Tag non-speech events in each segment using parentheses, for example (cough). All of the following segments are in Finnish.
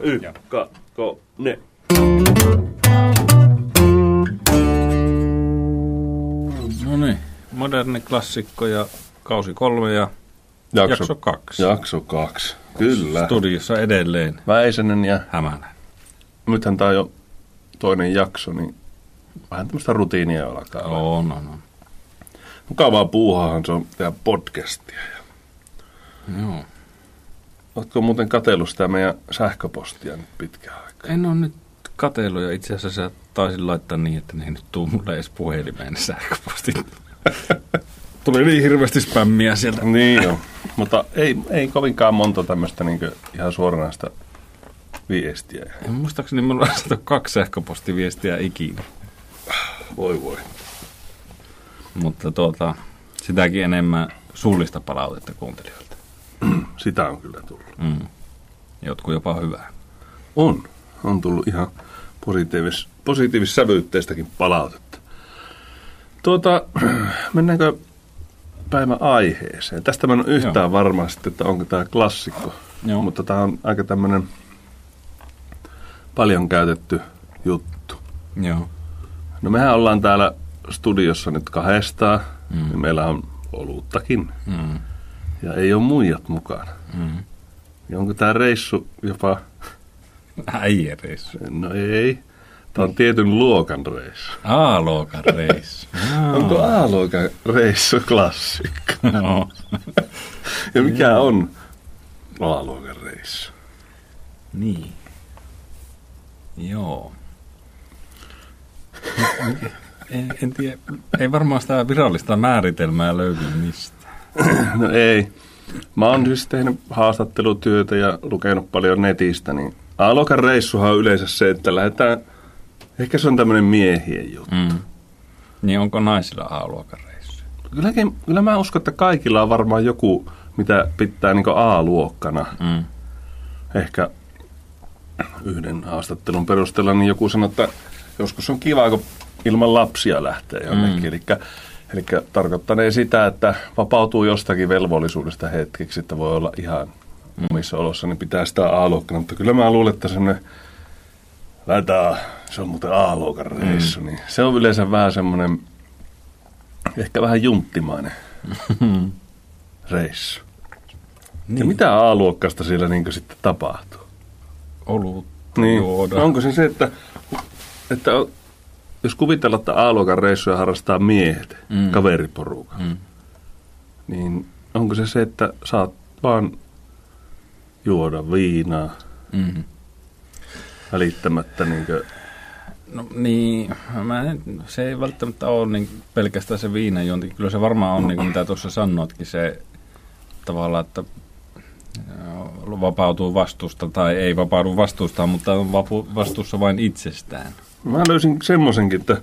ykkönen. No niin, moderni klassikko ja kausi kolme ja jakso kaksi. Jakso kaksi, kyllä. studiossa edelleen Väisänen ja Hämänä. nythän tämä on jo toinen jakso, niin vähän tämmöistä rutiinia alkaa. On, on, on. Mukavaa puuhaahan se on tehdä podcastia. Ja Joo. Oletko muuten katsellut sitä meidän sähköpostia nyt pitkään aikaa? En ole nyt katellut ja itse asiassa taisin laittaa niin, että ne ei nyt tuu mulle edes puhelimeen ne sähköpostit. (laughs) Tuli niin hirveästi spämmiä sieltä. Niin joo, mutta ei, ei kovinkaan monta tämmöistä niin ihan suoranaista viestiä. Ja muistaakseni mulla on saatu kaksi sähköpostiviestiä ikinä. Voi voi. Mutta tuota, sitäkin enemmän suullista palautetta kuuntelijoilta. (clears throat) Sitä on kyllä tullut. Mm. Jotkut jopa hyvää. On. On tullut ihan positiivis, positiivis sävyytteistäkin palautetta. Tuota, (clears throat) mennäänkö päivän aiheeseen? Tästä mä en ole yhtään Joo. varma sitten, että onko tämä klassikko. Joo. Mutta tämä on aika tämmöinen paljon käytetty juttu. Joo. No mehän ollaan täällä studiossa nyt kahdestaan. Mm. Mm. Meillä on oluttakin. Mm. Ja ei ole muijat mukana. Mm. Ja onko tämä reissu jopa... Äijäreissu. No ei. Tämä on tietyn luokan reissu. A-luokan reissu. (laughs) Onko A-luokan reissu klassikko? Joo. (laughs) (laughs) Ja mikä on A-luokan reissu? Niin. Joo. En, en tiedä, ei varmaan sitä virallista määritelmää löydy mistään. (clears throat) No ei. Mä oon siis tehnyt haastattelutyötä ja lukenut paljon netistä, niin A-luokan reissuhan on yleensä se, että lähdetään, ehkä se on tämmöinen miehien juttu. Mm. Niin onko naisilla A-luokan reissu? Kylläkin, kyllä mä uskon, että kaikilla on varmaan joku, mitä pitää niin A-luokkana. Mm. Ehkä yhden haastattelun perusteella, niin joku sanoi, että joskus on kiva, kun ilman lapsia lähtee jonnekin. Mm. Eli, eli tarkoittanee sitä, että vapautuu jostakin velvollisuudesta hetkeksi, että voi olla ihan omissa olossa, niin pitää sitä A-luokkana. Mutta kyllä mä luulen, että semmoinen, lähdetään, se on muuten A-luokan reissu, niin se on yleensä vähän semmoinen, ehkä vähän junttimainen (laughs) reissu. Niin. Ja mitä A-luokkasta siellä niin sitten tapahtuu? Olut. Niin. Juoda. No onko se se, että, että jos kuvitellaan, että A-luokan reissuja harrastaa miehet, Mm. mm. kaveriporuka, Mm. niin onko se se, että saat vaan juoda viinaa Mm. välittämättä niin No niin, mä en, se ei välttämättä ole niin pelkästään se viinajuonti. Kyllä se varmaan on, niin kuin mitä tuossa sanoitkin, se tavallaan, että joo, vapautuu vastuusta tai ei vapaudu vastuusta, mutta on vapu, vastuussa vain itsestään. Mä löysin semmoisenkin, että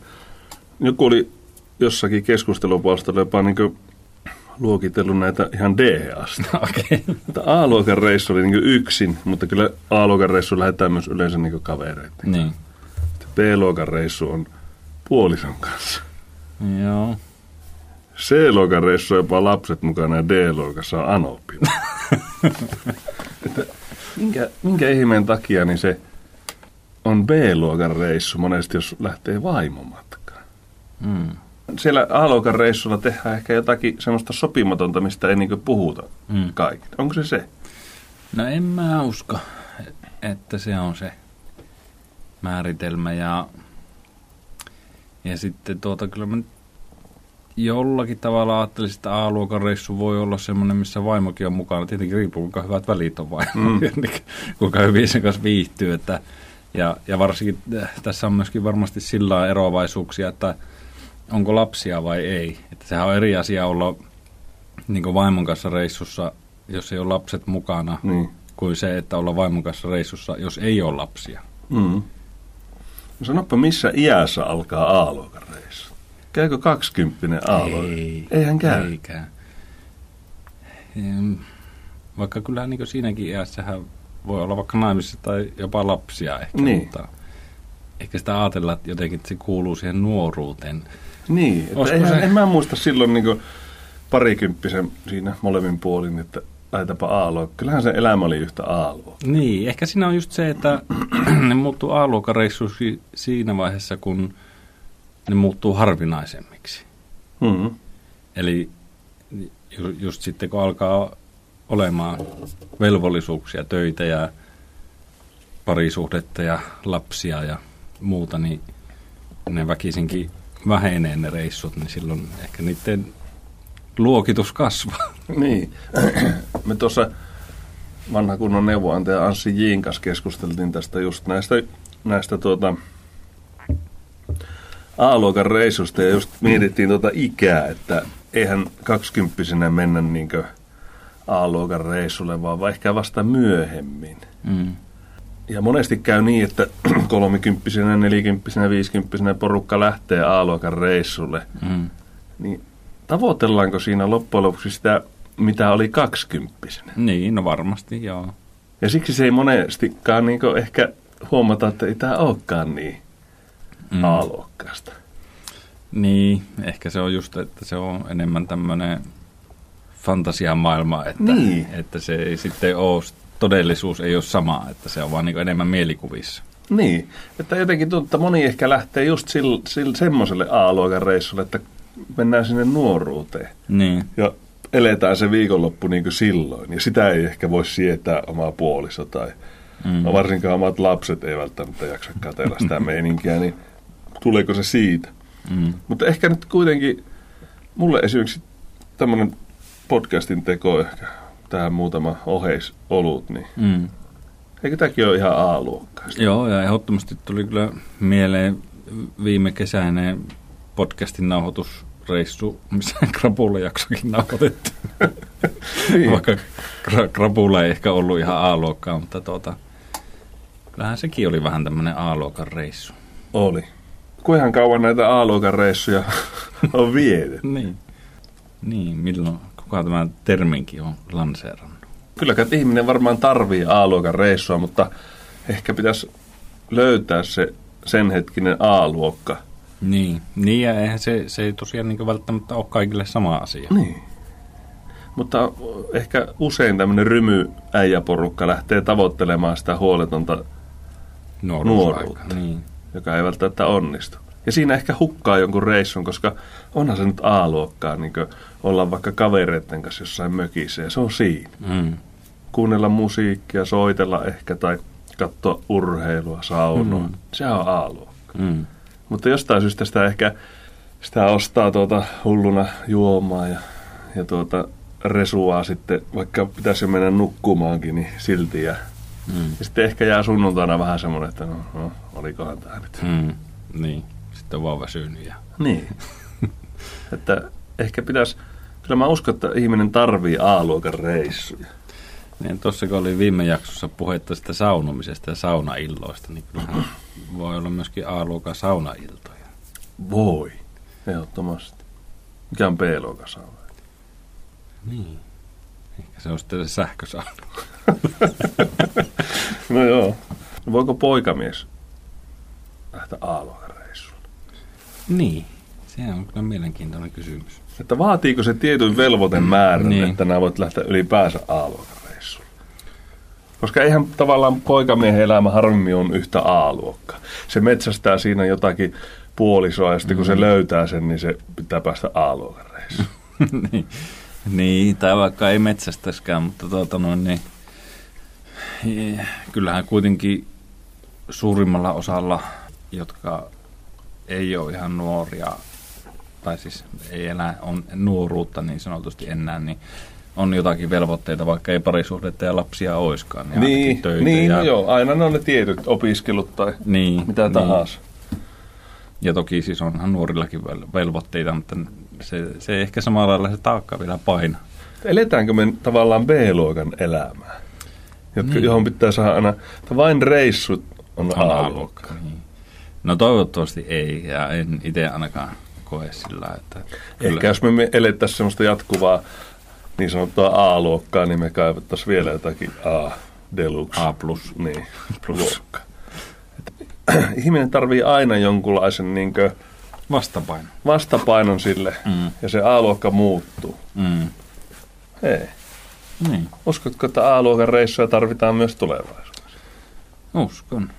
joku oli jossakin keskustelupalstalla jopa niin luokitellut näitä ihan. (laughs) Okei. Että A-luokan reissu oli niin yksin, mutta kyllä A-luokan reissu lähdetään myös yleensä niin kavereiden. Niin. B-luokan reissu on puolison kanssa. Joo. C-luokan reissu on jopa lapset mukana ja D-luokassa on anopi. (laughs) Että minkä, minkä ihmeen takia niin se on B-luokan reissu monesti, jos lähtee vaimomatkaan. Mm. Siellä A-luokan reissulla tehdään ehkä jotakin semmoista sopimatonta, mistä ei niinku puhuta Mm. kaikille. Onko se se? No en mä usko, että se on se määritelmä ja, ja sitten tuota kyllä mä jollakin tavalla ajattelisin, että A-luokan reissu voi olla semmoinen, missä vaimokin on mukana. Tietenkin riippuu, kuinka hyvät välit on vaimo, mm. (laughs) kuinka hyvin sen kanssa viihtyy. Että, ja, ja varsinkin äh, tässä on myöskin varmasti sillä eroavaisuuksia, että onko lapsia vai ei. Että sehän on eri asia olla niin vaimon kanssa reissussa, jos ei ole lapset mukana, Niin. kuin se, että olla vaimon kanssa reissussa, jos ei ole lapsia. Mm. No sanoppa, missä iässä alkaa A-luokan reissu? Käykö kaksikymppinen A-luokan? Ei, Eihän käy. Ei käy. Em, Vaikka kyllä niin siinäkin iässähän voi olla vaikka naimisissa tai jopa lapsia ehkä, Niin. mutta ehkä sitä ajatellaan että jotenkin, että se kuuluu siihen nuoruuteen. Niin, että Olisiko eihän, se- en mä muista silloin niin parikymppisen siinä molemmin puolin, että laitapa A-luokka. Kyllähän se elämä oli yhtä A-luokka. Niin, ehkä siinä on just se, että (clears throat) ne muuttuu reissuksi siinä vaiheessa, kun ne muuttuu harvinaisemmiksi. Mm. Eli ju- just sitten kun alkaa olemaan velvollisuuksia, töitä ja parisuhdetta ja lapsia ja muuta, niin ne väkisinkin vähenee ne reissut, niin silloin ehkä niiden luokitus kasvaa. Niin. Me tuossa vanha kunnon neuvoantaja Anssi Jiin kanssa keskusteltiin tästä just näistä, näistä tuota, A-luokan reissusta ja just mietittiin tuota ikää, että eihän kaksikymppisenä mennä niinkö A-luokan reissulle, vaan ehkä vasta myöhemmin. Mm. Ja monesti käy niin, että (clears throat) kolmikymppisenä, nelikymppisenä, viisikymppisenä porukka lähtee A-luokan reissulle. Mm. Niin tavoitellaanko siinä loppujen lopuksi sitä, mitä oli kaksikymppisenä? Niin, no varmasti, joo. Ja siksi se ei monestikaan niin ehkä huomata, että ei tämä olekaan niin Mm. A-luokkaista. Niin, ehkä se on just, että se on enemmän tämmöinen fantasiamaailma, että, Niin. että se ei sitten ole, todellisuus ei ole sama, että se on vaan niin enemmän mielikuvissa. Niin, että jotenkin tuntuu, että moni ehkä lähtee just sille, sille, semmoiselle A-luokan reissulle, että mennään sinne nuoruuteen. Niin, Ja eletään se viikonloppu niin kuin silloin. Ja sitä ei ehkä voi sietää oma puoliso tai mm. no varsinkaan omat lapset ei välttämättä jaksa katsella sitä (laughs) meininkiä, niin tuleeko se siitä? Mm. Mutta ehkä nyt kuitenkin, mulle esimerkiksi tämmöinen podcastin teko ehkä, tähän muutama oheisolut, niin Mm. eikö tämäkin ole ihan A-luokkaista? Joo, ja ehdottomasti tuli kyllä mieleen viime kesäinen podcastin nauhoitusreissu, missä (laughs) Krapulle jaksokin nauhoitettiin. (laughs) Niin. Vaikka Gra- Krapulla ei ehkä ollut ihan A-luokkaa, mutta tuota, kyllähän sekin oli vähän tämmöinen A-luokan reissu. Oli. Kuinhan kauan näitä A-luokan reissuja (laughs) on vietetty? Niin. Niin, milloin, kuka tämä terminkin on lanseerannut? Kyllä kai ihminen varmaan tarvii A-luokan reissua, mutta ehkä pitäisi löytää se sen hetkinen A-luokka. Niin, niin ja eihän se, se ei tosiaan niin välttämättä ole kaikille sama asia. Niin. Mutta ehkä usein tämmöinen rymy äijäporukka lähtee tavoittelemaan sitä huoletonta. Nuoruutta. Niin. joka ei välttämättä onnistu. Ja siinä ehkä hukkaa jonkun reissun, koska onhan se nyt A-luokkaa niin olla vaikka kavereiden kanssa jossain mökissä ja se on siinä. Mm. Kuunnella musiikkia, soitella ehkä tai katsoa urheilua, saunoa. Mm. Se on A-luokka. Mm. Mutta jostain syystä sitä ehkä sitä ostaa tuota hulluna juomaa ja, ja tuota resuaa sitten, vaikka pitäisi jo mennä nukkumaankin, niin silti. Ja, Mm. ja sitten ehkä jää sunnuntaina vähän semmoinen, että no, no olikohan tämä nyt. Mm. Niin, sitten on väsynyt ja Niin. (laughs) että ehkä pitäisi, kyllä mä uskon, että ihminen tarvii A-luokan reissuja. Niin, tuossa kun oli viime jaksossa puhetta sitä saunomisesta ja saunailloista, niin kyllähän (clears throat) voi olla myöskin A-luokan saunailtoja. Voi, ehdottomasti. Mikä on B-luokan sauna? Niin. Ehkä se on sitten se sähkösauna. (laughs) No joo. No voiko poikamies lähteä A-luokan? Niin, se on kyllä mielenkiintoinen kysymys. Että vaatiiko se tietyn velvoitemäärän, Niin. niin. että nämä voit lähteä ylipäänsä A-luokan reissuun? Koska eihän tavallaan poikamiehen elämä harvemmin on yhtä A-luokkaa. Se metsästää siinä jotakin puolisoa ja sitten kun se löytää sen, niin se pitää päästä A-luokan reissuun. (laughs) niin. niin, tai vaikka ei metsästäskään, mutta tuota noin, niin, eh, kyllähän kuitenkin suurimmalla osalla, jotka ei ole ihan nuoria, tai siis ei enää on nuoruutta niin sanotusti enää, niin on jotakin velvoitteita, vaikka ei parisuhdetta ja lapsia oiskaan. Niin, Niin, töitä niin ja, joo, aina ne on ne tietyt opiskelut tai niin, mitä niin. tahansa. Ja toki siis onhan nuorillakin vel- velvoitteita, mutta se, se ei ehkä samalla lailla se taakka vielä paina. Eletäänkö me tavallaan B-luokan elämää, jotka, Niin. johon pitää saada aina, että vain reissut on On A-luokka. Niin. No toivottavasti ei, ja en itse ainakaan koe sillä, että Ehkä jos me elettäisiin semmoista jatkuvaa niin sanottua A-luokkaa, niin me kaivattaisiin vielä jotakin A, deluxe. A plus. Niin, (laughs) luokka. Että (clears throat) Ihminen tarvii aina jonkunlaisen niin Vastapaino. vastapainon sille, Mm. ja se A-luokka muuttuu. Mm. Ei. Niin, Uskotko, että A-luokan reissuja tarvitaan myös tulevaisuudessa? uskon.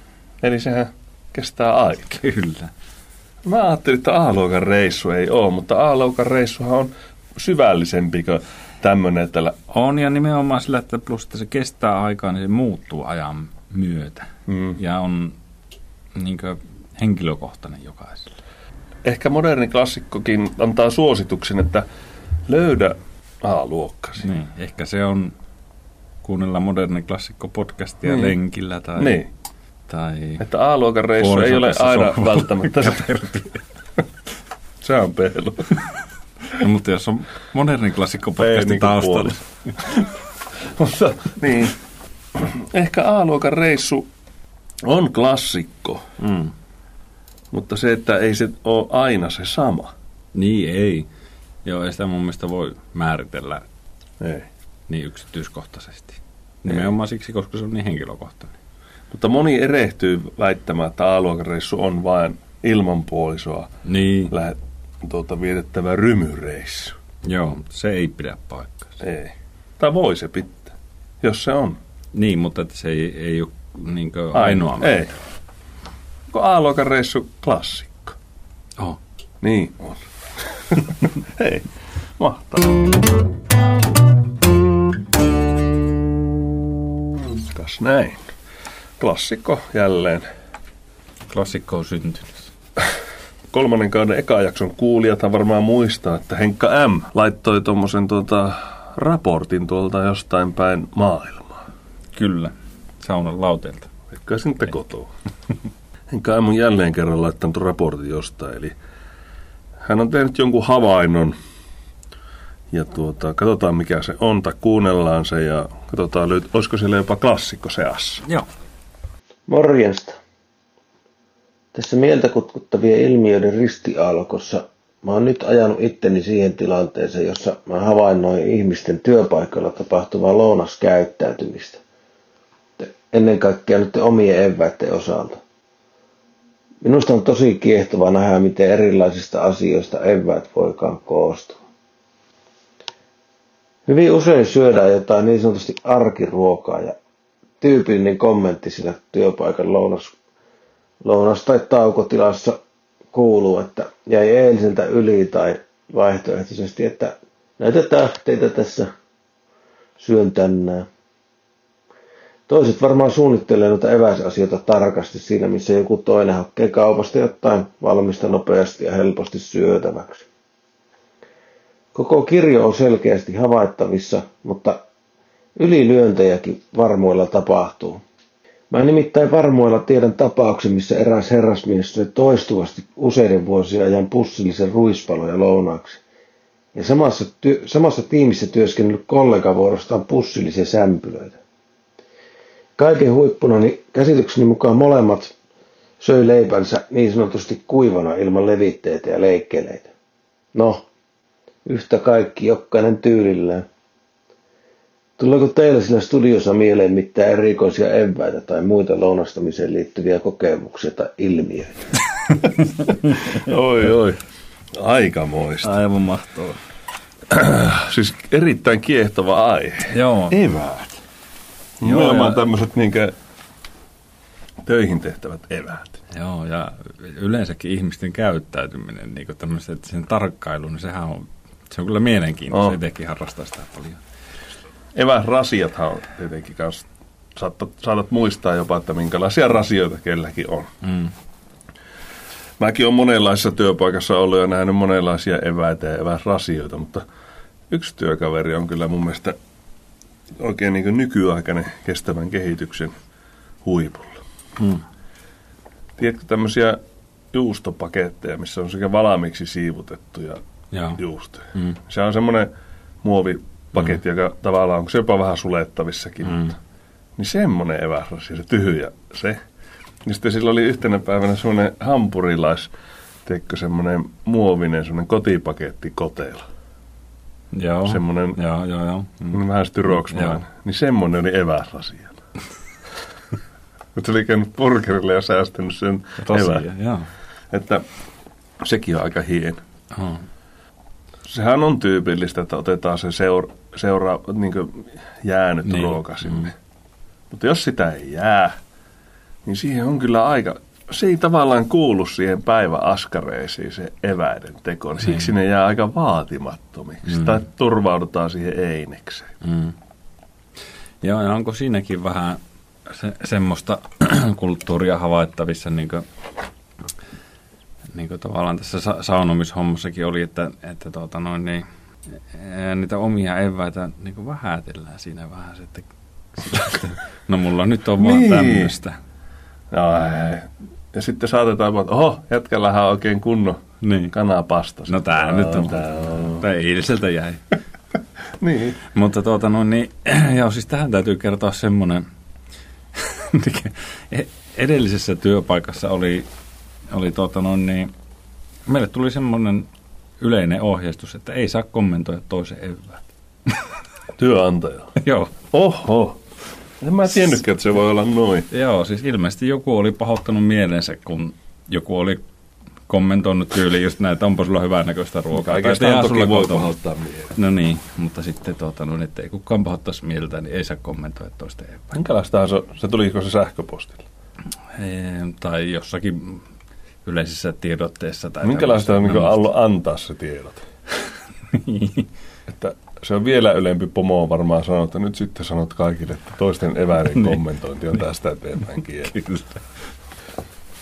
Eli sehän kestää aikaa. Kyllä. Mä ajattelin, että A-luokan reissu ei ole, mutta A-luokan reissuhan on syvällisempi kuin tämmöinen, että On ja nimenomaan sillä, että plus että se kestää aikaa, niin se muuttuu ajan myötä. mm. Ja on niin henkilökohtainen jokaiselle. ehkä moderni klassikkokin antaa suosituksen, että löydä A-luokkasi. Niin, ehkä se on kuunnella moderni klassikko podcastia Niin. lenkillä tai, Niin, tai että A-luokan reissu ei ole aina kanssa välttämättä (laughs) se. on pelu. no, mutta jos on moderni klassikko Ei podcasti niinku taustalla. (laughs) Mutta niin, ehkä A-luokan reissu on klassikko, Mm. mutta se, että ei se ole aina se sama. Niin, ei. Joo, ei sitä mun mielestä voi määritellä Ei. niin yksityiskohtaisesti. Nimenomaan siksi, koska se on niin henkilökohtainen. Mutta moni erehtyy väittämään, että A-luokan reissu on vain ilman puolisoa Niin, lähe, tuota, vietettävä rymyreissu. joo, se ei pidä paikkaansa. Ei. Tai voi se pitää, jos se on. Niin, mutta että se ei, ei ole niin ainoa. Ei. Onko A-luokan reissu klassikko? Oh. Niin on. (laughs) Hei, mahtavaa. Kas näin. Klassikko jälleen. Klassikko on syntynyt. (laughs) Kolmannen kauden eka jakson kuulijathan varmaan muistaa, että Henkka M. laittoi tuommoisen tuota, raportin tuolta jostain päin maailmaa. Kyllä, saunan lauteelta. Ehkä sitten kotoa. (laughs) Henkka M. on jälleen kerran laittanut raportin jostain, eli hän on tehnyt jonkun havainnon ja tuota, katsotaan mikä se on, tai kuunnellaan se ja katsotaan, löyt- olisiko siellä jopa klassikko seassa. Joo. Morjesta. Tässä mieltä kutkuttavien ilmiöiden ristiaallokossa mä oon nyt ajanut itteni siihen tilanteeseen, jossa mä havainnoin ihmisten työpaikoilla tapahtuvaa lounaskäyttäytymistä. Ennen kaikkea nyt omien eväiden osalta. Minusta on tosi kiehtova nähdä, miten erilaisista asioista eväät voikaan koostua. Hyvin usein syödään jotain niin sanotusti arkiruokaa ja tyypillinen kommentti sillä työpaikan lounas, lounas- tai taukotilassa kuuluu, että jäi eiliseltä yli tai vaihtoehtoisesti, että näitä tähteitä tässä syön tänään. Toiset varmaan suunnittelee noita eväsasioita tarkasti siinä, missä joku toinen hakee kaupasta jotain valmista nopeasti ja helposti syötäväksi. Koko kirjo on selkeästi havaittavissa, mutta Ylilyöntejäkin varmoilla tapahtuu. Mä nimittäin varmoilla tiedän tapauksen, missä eräs herrasmies söi toistuvasti useiden vuosien ajan pussillisen ruispaloja lounaaksi. Ja samassa, työ, samassa tiimissä työskennellyt kollega vuorostaan pussillisia sämpylöitä. Kaiken huippuna niin käsitykseni mukaan molemmat söi leipänsä niin sanotusti kuivana ilman levitteitä ja leikkeleitä. No, yhtä kaikki jokainen tyylillään. Tuleeko teille sillä studiossa mieleen mitään erikoisia eväitä tai muita lounastamiseen liittyviä kokemuksia tai ilmiöitä? (laughs) Oi, oi. Aikamoista. Aivan mahtavaa. (clears throat) Siis erittäin kiehtova aihe. Joo. Eväät. Joo, Nimenomaan ja- tämmöiset niinkö töihin tehtävät eväät. Joo, ja yleensäkin ihmisten käyttäytyminen, niin tämmöiset, sen tarkkailu, niin sehän on, se on kyllä mielenkiintoista. Oh. Itsekin harrastaa sitä paljon. Eväsrasiathan on tietenkin kanssa, saatat, saatat muistaa jopa, että minkälaisia rasioita kelläkin on. Mm. Mäkin olen monenlaisessa työpaikassa ollut ja nähnyt monenlaisia eväitä ja eväsrasioita, mutta yksi työkaveri on kyllä mun mielestä oikein niin nykyaikainen kestävän kehityksen huipulla. Mm. Tiedätkö tämmöisiä juustopaketteja, missä on sekä valmiiksi siivutettuja Joo. juustoja? Mm. Se on semmoinen muovipaketti, mm. joka tavallaan onko se jopa vähän sulettavissakin. Mm. Mutta, niin semmoinen eväsrasi, se tyhjä se. Ja sitten sillä oli yhtenä päivänä semmoinen hampurilais, teikö semmoinen muovinen semmoinen kotipaketti kotela. Joo. Semmoinen Joo, joo, joo. Mm. vähän styroksmainen. Joo. Niin semmoinen oli eväsrasia. (laughs) Mutta oli käynyt burgerille ja säästänyt sen evään. Tosiaan, joo. Että sekin on aika hieno. Oh. Sehän on tyypillistä, että otetaan se seura, seura niin jäänyt Niin. niin. ruoka sinne. Mm. Mutta jos sitä ei jää, niin siihen on kyllä aika, se ei tavallaan kuulu siihen päiväaskareisiin se eväiden teko. Niin siksi ne jää aika vaatimattomiksi. Mm. Tai turvaudutaan siihen einekseen. Mm. Joo, ja onko siinäkin vähän se, semmoista (clears throat) kulttuuria havaittavissa, niin kuin, niin kuin tavallaan tässä sa- saunomishommassakin oli, että, että tuota noin, niin, niitä omia eväitä niin kuin vähätellään siinä vähän, se, että, (laughs) no mulla nyt on vaan Niin. tämmöistä. No, ei. ja sitten saatetaan, että oho, jätkällähän on oikein kunnon Niin. kanapasta. No tää nyt on, Tää on. eiliseltä jäi. (laughs) Niin. Mutta tuota no niin, (clears throat) joo siis tähän täytyy kertoa semmoinen, (laughs) e- edellisessä työpaikassa oli, oli tuota no niin, meille tuli semmoinen yleinen ohjeistus, että ei saa kommentoida toisen eväät. (laughs) Työnantaja. joo, Oho. En mä tiennytkään, että se voi olla noin. joo, siis ilmeisesti joku oli pahoittanut mielensä, kun joku oli kommentoinut tyyliin just näin, että onpa sulla hyvän näköistä ruokaa. Kaikestaan toki sulla voi kotona. pahoittaa mieleen. No niin, mutta sitten tuota, no, että ei kukaan pahoittaisi mieltä, niin ei saa kommentoida toisten eväät. Minkälaistahan se, se tuliko se sähköpostilla? Ee, tai jossakin yleisissä tiedotteessa. Tai Minkälaista on niin ollut antaa se tiedot? Niin. (laughs) Että se on vielä ylempi pomo varmaan sanoa, että nyt sitten sanot kaikille, että toisten eväiden Niin. kommentointi on tästä eteenpäin (laughs) kieli.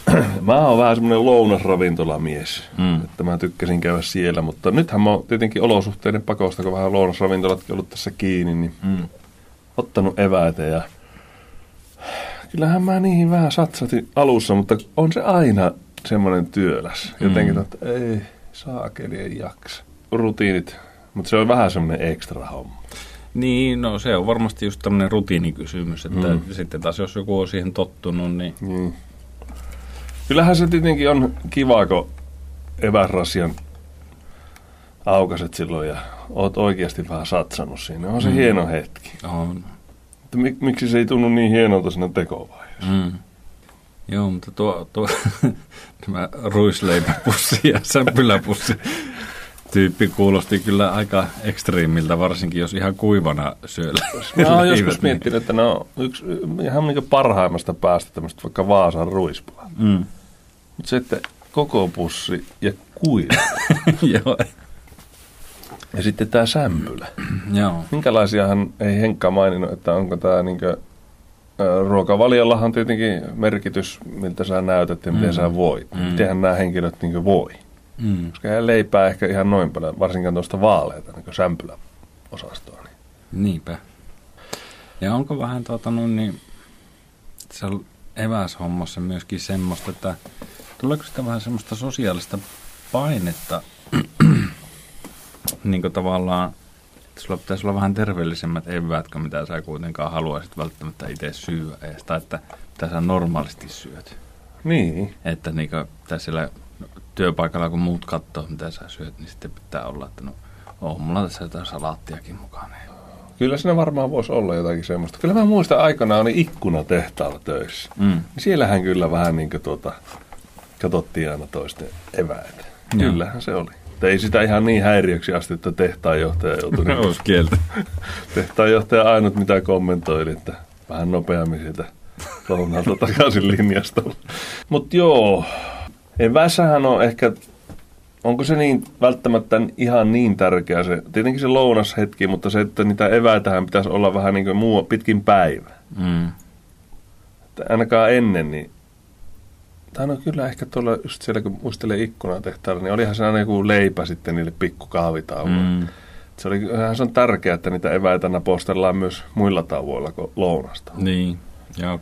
(clears throat) Mä oon vähän semmoinen lounasravintolamies, Mm. että mä tykkäsin käydä siellä, mutta nythän mä oon tietenkin olosuhteiden pakosta, kun vähän lounasravintolatkin ollut tässä kiinni, niin Mm. ottanut eväitä ja kyllähän mä niihin vähän satsatin alussa, mutta on se aina semmoinen työläs. Jotenkin, Mm. mm. että ei, saakeli ei jaksa. Rutiinit, mutta se on vähän semmoinen ekstra homma. Niin, no se on varmasti just tämmöinen rutiinikysymys, että Mm. sitten taas jos joku on siihen tottunut, niin Niin. Kyllähän se tietenkin on kiva, kun eväsrasian aukaset silloin ja oot oikeasti vähän satsannut siinä. On se Mm. mm. hieno hetki. on. Mik, miksi se ei tunnu niin hienolta siinä tekovaiheessa? Mm. Joo, mutta tuo, tuo (laughs) tämä ruisleipäpussi ja sämpyläpussi tyyppi kuulosti kyllä aika ekstriimiltä, varsinkin jos ihan kuivana syö Mä oon joskus niin- miettinyt, että ne on yksi ihan niin parhaimmasta päästä tämmöistä vaikka Vaasan ruispulaa. Mm. Mutta sitten koko pussi ja kuiva. (laughs) Joo, ja sitten tämä sämpylä. joo. Minkälaisiahan ei Henkka maininnut, että onko tämä niinkö, ruokavaliollahan on tietenkin merkitys, miltä sä näytät ja miten Mm. sä voit. Mm. Mitenhän nämä henkilöt niinkö voi. Mm. Koska ei leipää ehkä ihan noin paljon, varsinkaan tuosta vaaleita niin sämpyläosastoa. Niin. Niinpä. Ja onko vähän tuota noin, niin se eväshommassa myöskin semmoista, että tuleeko sitä vähän semmoista sosiaalista painetta, (clears throat) niin kuin tavallaan, sulla pitäisi olla vähän terveellisemmät eväät, kuin mitä sä kuitenkaan haluaisit välttämättä itse syödä edes, tai että mitä sä normaalisti syöt. niin. Että niin kuin, siellä työpaikalla, kun muut katsoo, mitä sä syöt, niin sitten pitää olla, että no, on mulla tässä jotain salaattiakin mukana. Kyllä siinä varmaan voisi olla jotakin semmoista. Kyllä mä muistan aikanaan oli ikkunatehtaalla töissä. Mm. Niin Siellähän kyllä vähän niin kuin tuota, katsottiin aina toisten eväitä. Kyllähän se oli. Mutta ei sitä ihan niin häiriöksi asti, että tehtaanjohtaja joutui niin (laughs) Olisi kieltä. (laughs) Tehtaanjohtaja ainut mitä kommentoili, että vähän nopeammin sieltä lounalta (laughs) takaisin linjastolle. Mutta joo, evässähän on ehkä, onko se niin välttämättä ihan niin tärkeä se, tietenkin se lounashetki, mutta se, että niitä eväitähän pitäisi olla vähän niin kuin muu pitkin päivä. Mm. Että ainakaan ennen, niin tai no kyllä ehkä tuolla just siellä, kun muistelee ikkunatehtaalla, niin olihan se aina joku leipä sitten niille pikkukahvitauoille. Mm. Se, oli, se on tärkeää, että niitä eväitä napostellaan myös muilla tavoilla kuin lounasta. Niin, joo.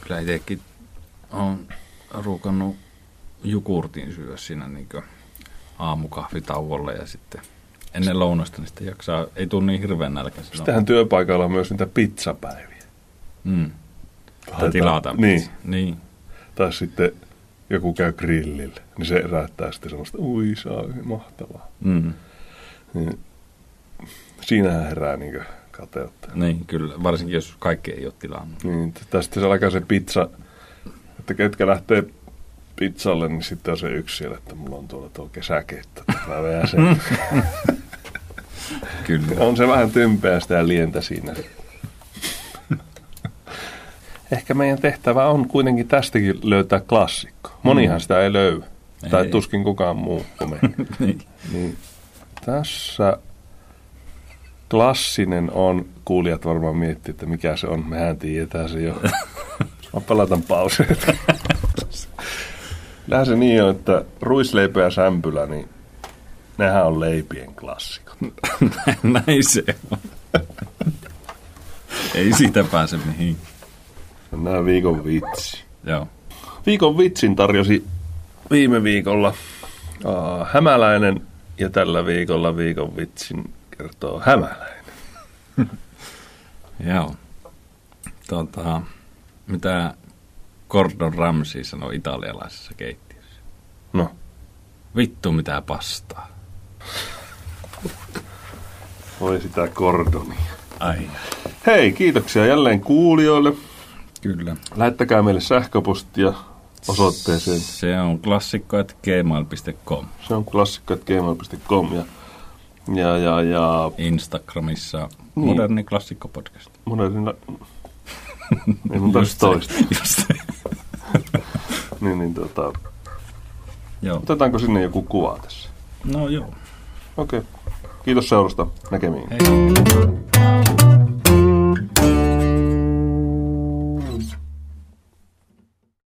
Kyllä itsekin on ruukannut jukurtin syödä siinä niin aamukahvitauolla ja sitten ennen lounasta, niin sitten jaksaa, ei tule niin hirveän nälkä. Sittenhän työpaikalla on myös niitä pizzapäiviä. Mm. Tai- tilata. Niin, niin. Tai sitten joku käy grillillä, niin se herättää sitten semmoista, ui saa, mahtavaa. Mm. Niin, siinähän herää niin kateutta. Niin, kyllä. Varsinkin jos kaikki ei ole tilannut. Niin, t- tai sitten se alkaa se pizza, että ketkä lähtee pizzalle, niin sitten on se yksi siellä, että mulla on tuolla tuo kesäkeitto. että Mä sen. (laughs) Kyllä. on se vähän tympeä sitä lientä siinä. Ehkä meidän tehtävä on kuitenkin tästäkin löytää klassikko. Monihan sitä ei löy. Tai Mm. Ei. tuskin kukaan muu kuin me. (laughs) niin. Niin tässä klassinen on, kuulijat varmaan miettii, että mikä se on. Mehän tiedetään se jo. (laughs) Mä palatan pauseen. Kyllähän se niin on, että ruisleipä ja sämpylä, niin nehän on leipien klassikot. (laughs) Näin se on. Ei siitä pääse mihin. Nää viikon vitsi. Joo. Viikon vitsin tarjosi viime viikolla uh, hämäläinen ja tällä viikolla viikon vitsin kertoo hämäläinen. (laughs) Joo. Tota, mitä Gordon Ramsay sanoi italialaisessa keittiössä? No, Vittu mitä pastaa. voi sitä kordonia. Ai. Hei, kiitoksia jälleen kuulijoille. Kyllä. Lähettäkää meille sähköpostia osoitteeseen. Se on klassikko, että gmail.com. Se on klassikko.gmail.com ja, ja, ja, ja Instagramissa Niin. moderni klassikko podcast. modernilla... (laughs) Ei mun tarvitse toista. Just se. (laughs) Niin, niin tota, Joo. otetaanko sinne joku kuva tässä? No joo. Okei. Okay. Kiitos seurasta. Näkemiin. Hei.